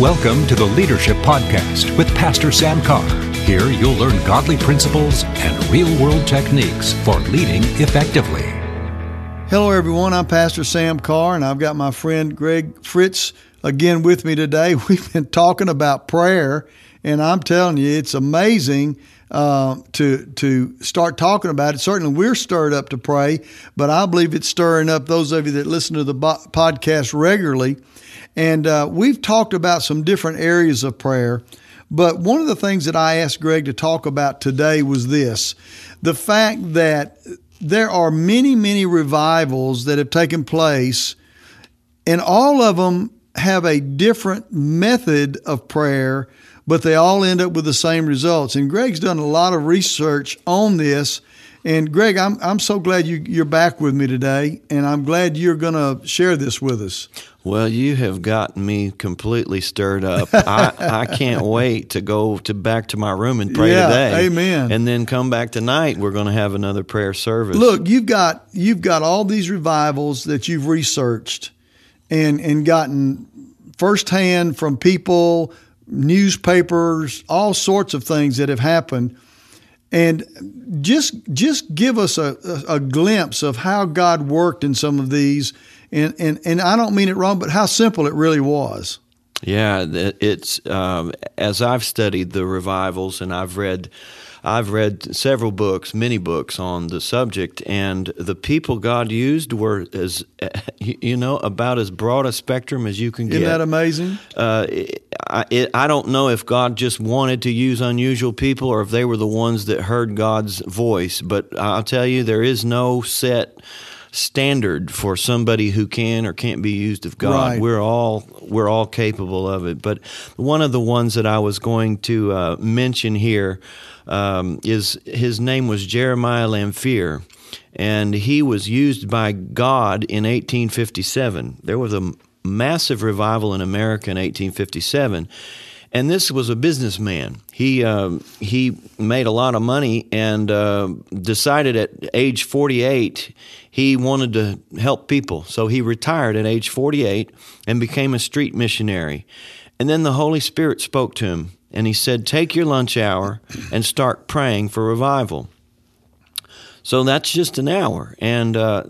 Welcome to the Leadership Podcast with Pastor Sam Carr. Here you'll learn godly principles and real world techniques for leading effectively. Hello, everyone. I'm Pastor Sam Carr, and I've got my friend Greg Fritz again with me today. We've been talking about prayer, and I'm telling you, it's amazing uh, to to start talking about it. Certainly, we're stirred up to pray, but I believe it's stirring up those of you that listen to the bo- podcast regularly. And uh, we've talked about some different areas of prayer. But one of the things that I asked Greg to talk about today was this the fact that there are many, many revivals that have taken place, and all of them have a different method of prayer, but they all end up with the same results. And Greg's done a lot of research on this. And Greg, I'm, I'm so glad you, you're back with me today, and I'm glad you're going to share this with us. Well, you have gotten me completely stirred up. I, I can't wait to go to back to my room and pray yeah, today. Amen. And then come back tonight. We're going to have another prayer service. Look, you've got you've got all these revivals that you've researched and and gotten firsthand from people, newspapers, all sorts of things that have happened. And just just give us a, a, a glimpse of how God worked in some of these and, and, and I don't mean it wrong, but how simple it really was. Yeah, it's um, as I've studied the revivals and I've read. I've read several books, many books on the subject, and the people God used were as you know about as broad a spectrum as you can get. Isn't that amazing? Uh, I, it, I don't know if God just wanted to use unusual people or if they were the ones that heard God's voice, but I'll tell you, there is no set standard for somebody who can or can't be used of God. Right. We're all we're all capable of it. But one of the ones that I was going to uh, mention here um, is his name was Jeremiah Lanphier, and he was used by God in 1857. There was a massive revival in America in 1857 and this was a businessman. He uh, he made a lot of money and uh, decided at age 48 he wanted to help people. So he retired at age 48 and became a street missionary. And then the Holy Spirit spoke to him and he said, "Take your lunch hour and start praying for revival." So that's just an hour. And uh,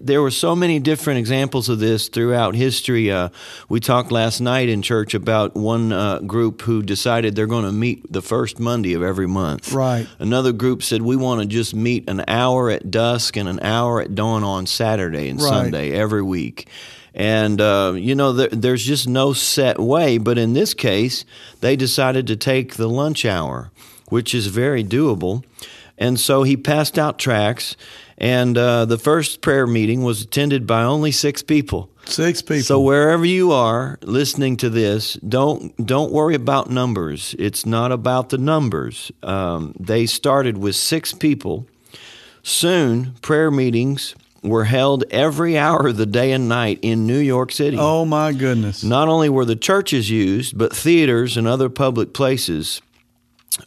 there were so many different examples of this throughout history. Uh, we talked last night in church about one uh, group who decided they're going to meet the first Monday of every month. Right. Another group said, we want to just meet an hour at dusk and an hour at dawn on Saturday and right. Sunday every week. And, uh, you know, there, there's just no set way. But in this case, they decided to take the lunch hour, which is very doable. And so he passed out tracts, and uh, the first prayer meeting was attended by only six people. Six people. So wherever you are listening to this, don't don't worry about numbers. It's not about the numbers. Um, they started with six people. Soon, prayer meetings were held every hour of the day and night in New York City. Oh my goodness! Not only were the churches used, but theaters and other public places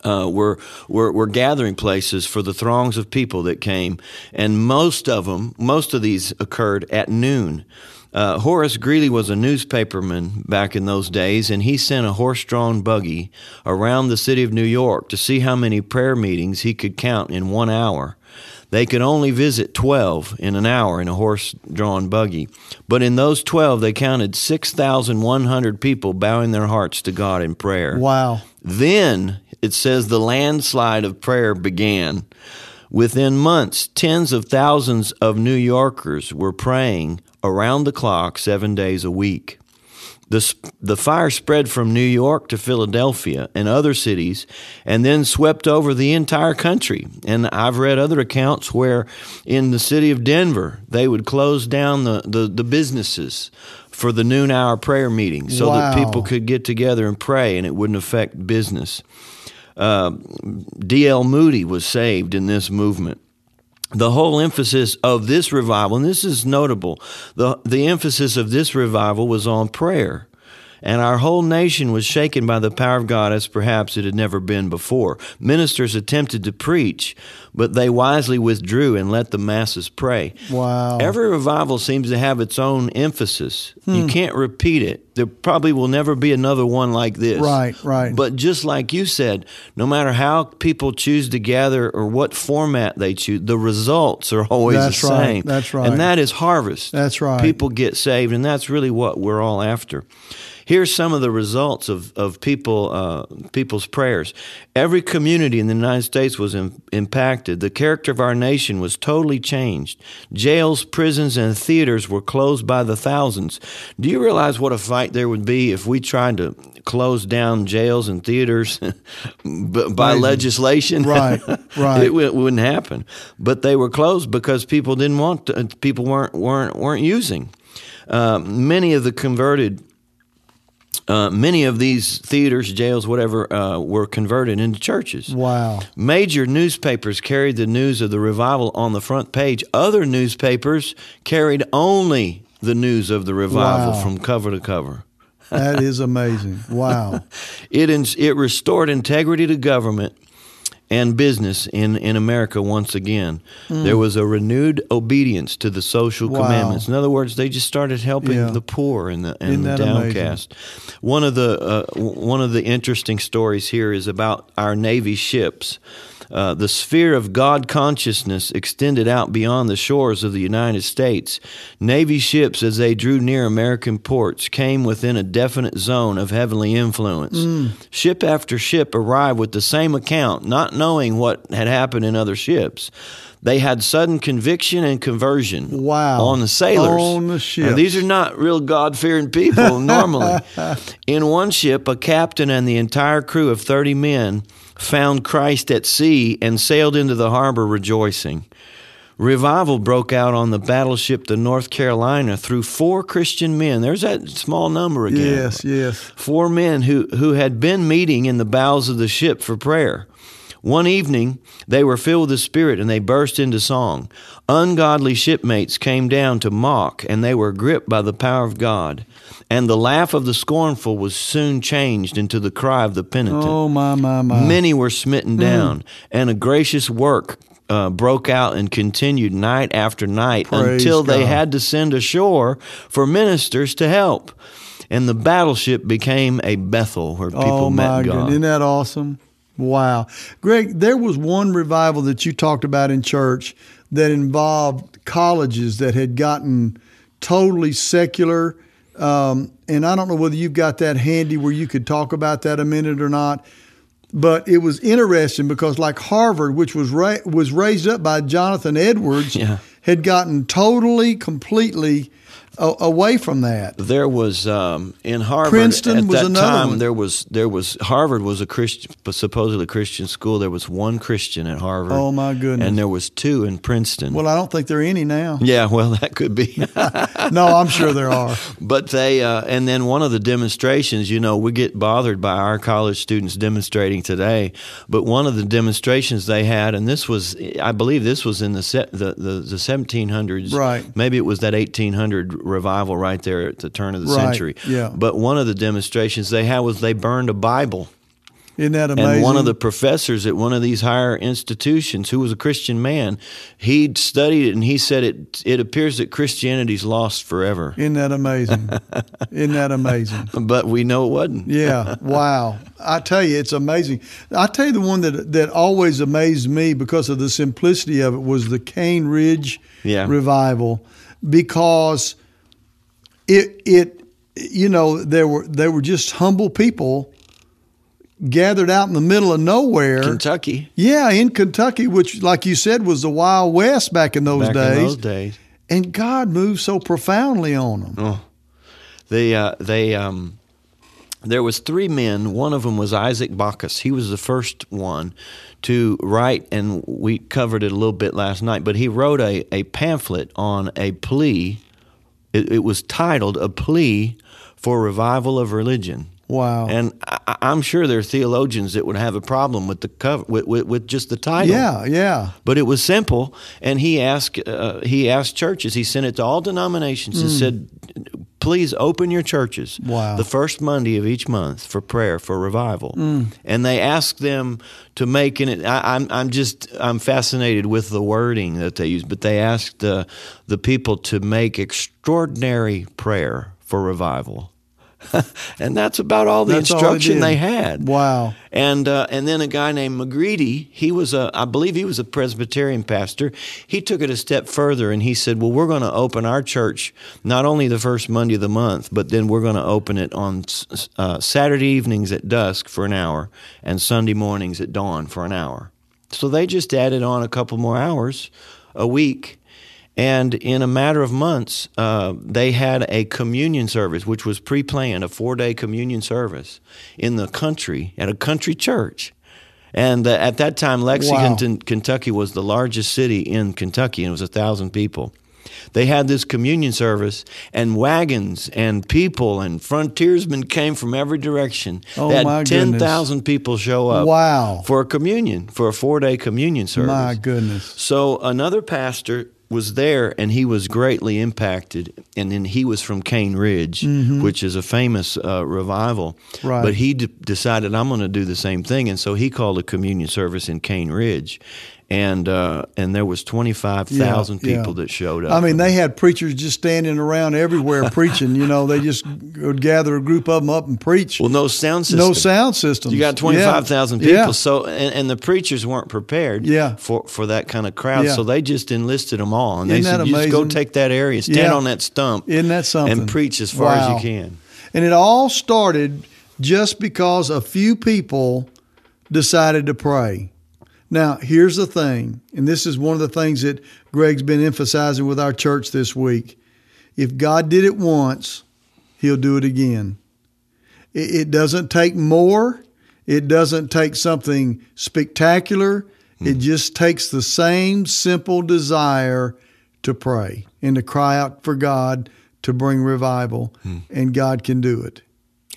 uh, were, were, were gathering places for the throngs of people that came, and most of them, most of these occurred at noon. Uh, Horace Greeley was a newspaperman back in those days, and he sent a horse-drawn buggy around the city of New York to see how many prayer meetings he could count in one hour. They could only visit 12 in an hour in a horse drawn buggy. But in those 12, they counted 6,100 people bowing their hearts to God in prayer. Wow. Then it says the landslide of prayer began. Within months, tens of thousands of New Yorkers were praying around the clock seven days a week. The, the fire spread from New York to Philadelphia and other cities and then swept over the entire country. And I've read other accounts where in the city of Denver, they would close down the, the, the businesses for the noon hour prayer meeting so wow. that people could get together and pray and it wouldn't affect business. Uh, D.L. Moody was saved in this movement the whole emphasis of this revival, and this is notable, the, the emphasis of this revival was on prayer. And our whole nation was shaken by the power of God as perhaps it had never been before. Ministers attempted to preach, but they wisely withdrew and let the masses pray. Wow. Every revival seems to have its own emphasis. You hmm. can't repeat it. There probably will never be another one like this. Right, right. But just like you said, no matter how people choose to gather or what format they choose, the results are always That's the right, same. that's right. And that is harvest. That's right. People get saved, and that's really what we're all after. Here's some of the results of, of people uh, people's prayers. Every community in the United States was im- impacted. The character of our nation was totally changed. Jails, prisons, and theaters were closed by the thousands. Do you realize what a fight there would be if we tried to close down jails and theaters by legislation? Right, right. it, wouldn't happen. But they were closed because people didn't want to, people weren't weren't weren't using. Uh, many of the converted uh, many of these theaters, jails, whatever, uh, were converted into churches. Wow. Major newspapers carried the news of the revival on the front page. Other newspapers carried only the news of the revival Wow. from cover to cover. That is amazing. Wow. It it restored integrity to government and business in, in America once again. There was a renewed obedience to the social. Wow. commandments. In other words, they just started helping Yeah. the poor and the and the amazing? downcast. One of the uh, one of the interesting stories here is about our Navy ships. Uh, the sphere of God consciousness extended out beyond the shores of the United States. Navy ships, as they drew near American ports, came within a definite zone of heavenly influence. Mm. Ship after ship arrived with the same account, not knowing what had happened in other ships. They had sudden conviction and conversion Wow. on the sailors. On the Now, ships. these are not real God fearing people normally. In one ship, a captain and the entire crew of 30 men found Christ at sea and sailed into the harbor rejoicing. Revival broke out on the battleship the North Carolina through four Christian men. There's that small number again. Yes, yes. Four men who, who had been meeting in the bowels of the ship for prayer. One evening, they were filled with the Spirit and they burst into song. Ungodly shipmates came down to mock, and they were gripped by the power of God. And the laugh of the scornful was soon changed into the cry of the penitent. Oh my my my. Many were smitten down, and a gracious work uh, broke out and continued night after night Praise until they God. had to send ashore for ministers to help. And the battleship became a Bethel where people oh met my God. goodness. Isn't that awesome? Wow. Greg, there was one revival that you talked about in church that involved colleges that had gotten totally secular. Um, and I don't know whether you've got that handy where you could talk about that a minute or not. But it was interesting because, like Harvard, which was ra- was raised up by Jonathan Edwards, Yeah. had gotten totally, completely away from that. There was um, in Harvard Princeton at was that another time. one. There was there was Harvard was a Christian, supposedly a Christian school. There was one Christian at Harvard. Oh, my goodness. And there was two in Princeton. Well, I don't think there are any now. yeah, well, that could be. No, I'm sure there are. But they, uh, and then one of the demonstrations, you know, we get bothered by our college students demonstrating today. But one of the demonstrations they had, and this was, I believe, this was in the se- the, the, the 1700s. Right. Maybe it was that 1800 revival right there at the turn of the Right, century. yeah. But one of the demonstrations they had was they burned a Bible. Isn't that amazing? And one of the professors at one of these higher institutions, who was a Christian man, he'd studied it and he said it. It appears that Christianity's lost forever. Isn't that amazing? Isn't that amazing? But we know it wasn't. Yeah. Wow. I tell you, it's amazing. I tell you, the one that that always amazed me because of the simplicity of it was the Cane Ridge Yeah. revival, because it it you know there were they were just humble people gathered out in the middle of nowhere. Kentucky. Yeah, in Kentucky, which, like you said, was the Wild West back in those Back days. in those days. And God moved so profoundly on them. Oh, they uh, they um, there was three men. One of them was Isaac Backus. He was the first one to write, and we covered it a little bit last night. But he wrote a, a pamphlet on a plea. It, it was titled "A Plea for Revival of Religion." Wow. And I, I'm sure there are theologians that would have a problem with the cover, with, with, with just the title. yeah, yeah. But it was simple, and he asked uh, he asked churches. He sent it to all denominations and said, please open your churches Wow. the first Monday of each month for prayer for revival. Mm. And they asked them to make and. I, I'm I'm just I'm fascinated with the wording that they use. But they asked uh, the people to make extraordinary prayer for revival. and that's about all the That's all instruction did. they had. Wow. And uh, and then a guy named McGready, he was a, I believe he was a Presbyterian pastor. He took it a step further and he said, "Well, we're going to open our church not only the first Monday of the month, but then we're going to open it on uh, Saturday evenings at dusk for an hour and Sunday mornings at dawn for an hour." So they just added on a couple more hours a week. And in a matter of months, uh, they had a communion service, which was pre planned, a four day communion service in the country at a country church. And uh, at that time, Lexington, Kentucky was the largest city in Kentucky, and it was a thousand people. They had this communion service, and wagons and people and frontiersmen came from every direction. Oh, they had my 10,000 people show up Wow. for a communion, for a four day communion service. My goodness. So another pastor was there and he was greatly impacted and then he was from Cane Ridge which is a famous uh, revival Mm-hmm. Right. but he d- decided I'm going to do the same thing and so he called a communion service in Cane Ridge and uh, and there was 25,000 Yeah, yeah. people that showed up I mean, they had preachers just standing around everywhere preaching. You know, they just would gather a group of them up and preach. well no sound system no sound systems. You got Yeah. twenty five thousand people, Yeah. so and, and the preachers weren't prepared Yeah. for, for that kind of crowd, Yeah. so they just enlisted them all, and Isn't they that said, "You just go take that area, stand Yeah. on that stump, Isn't that something? and preach as far as you can." And it all started just because a few people decided to pray. Now, here's the thing, and this is one of the things that Greg's been emphasizing with our church this week. If God did it once, He'll do it again. It, doesn't take more, it doesn't take something spectacular. It hmm. just takes the same simple desire to pray and to cry out for God to bring revival, hmm. and God can do it.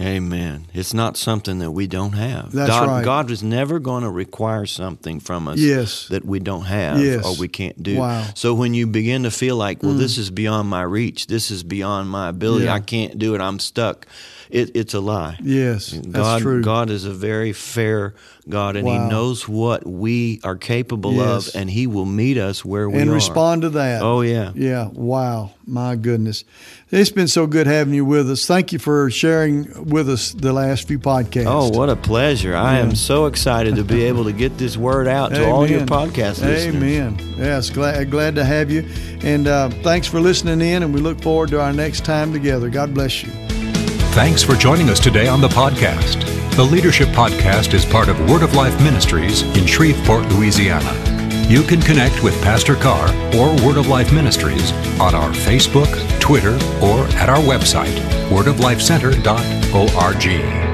Amen. It's not something that we don't have. That's God, right. God is never going to require something from us Yes. that we don't have Yes. or we can't do. Wow. Mm. So when you begin to feel like, well, this is beyond my reach, this is beyond my ability, Yeah. I can't do it, I'm stuck, it, it's a lie. Yes, that's God, true. God is a very fair God, and Wow. He knows what we are capable Yes. of, and He will meet us where we and are. And respond to that. Oh yeah. Yeah, wow. My goodness. It's been so good having you with us. Thank you for sharing with us the last few podcasts. Oh, what a pleasure! I am so excited to be able to get this word out to all your Amen. podcast listeners. Amen. Yes, glad, glad to have you. And uh, thanks for listening in, and we look forward to our next time together. God bless you. Thanks for joining us today on the podcast. The Leadership Podcast is part of Word of Life Ministries in Shreveport, Louisiana. You can connect with Pastor Carr or Word of Life Ministries on our Facebook, Twitter, or at our website, wordoflifecenter.org.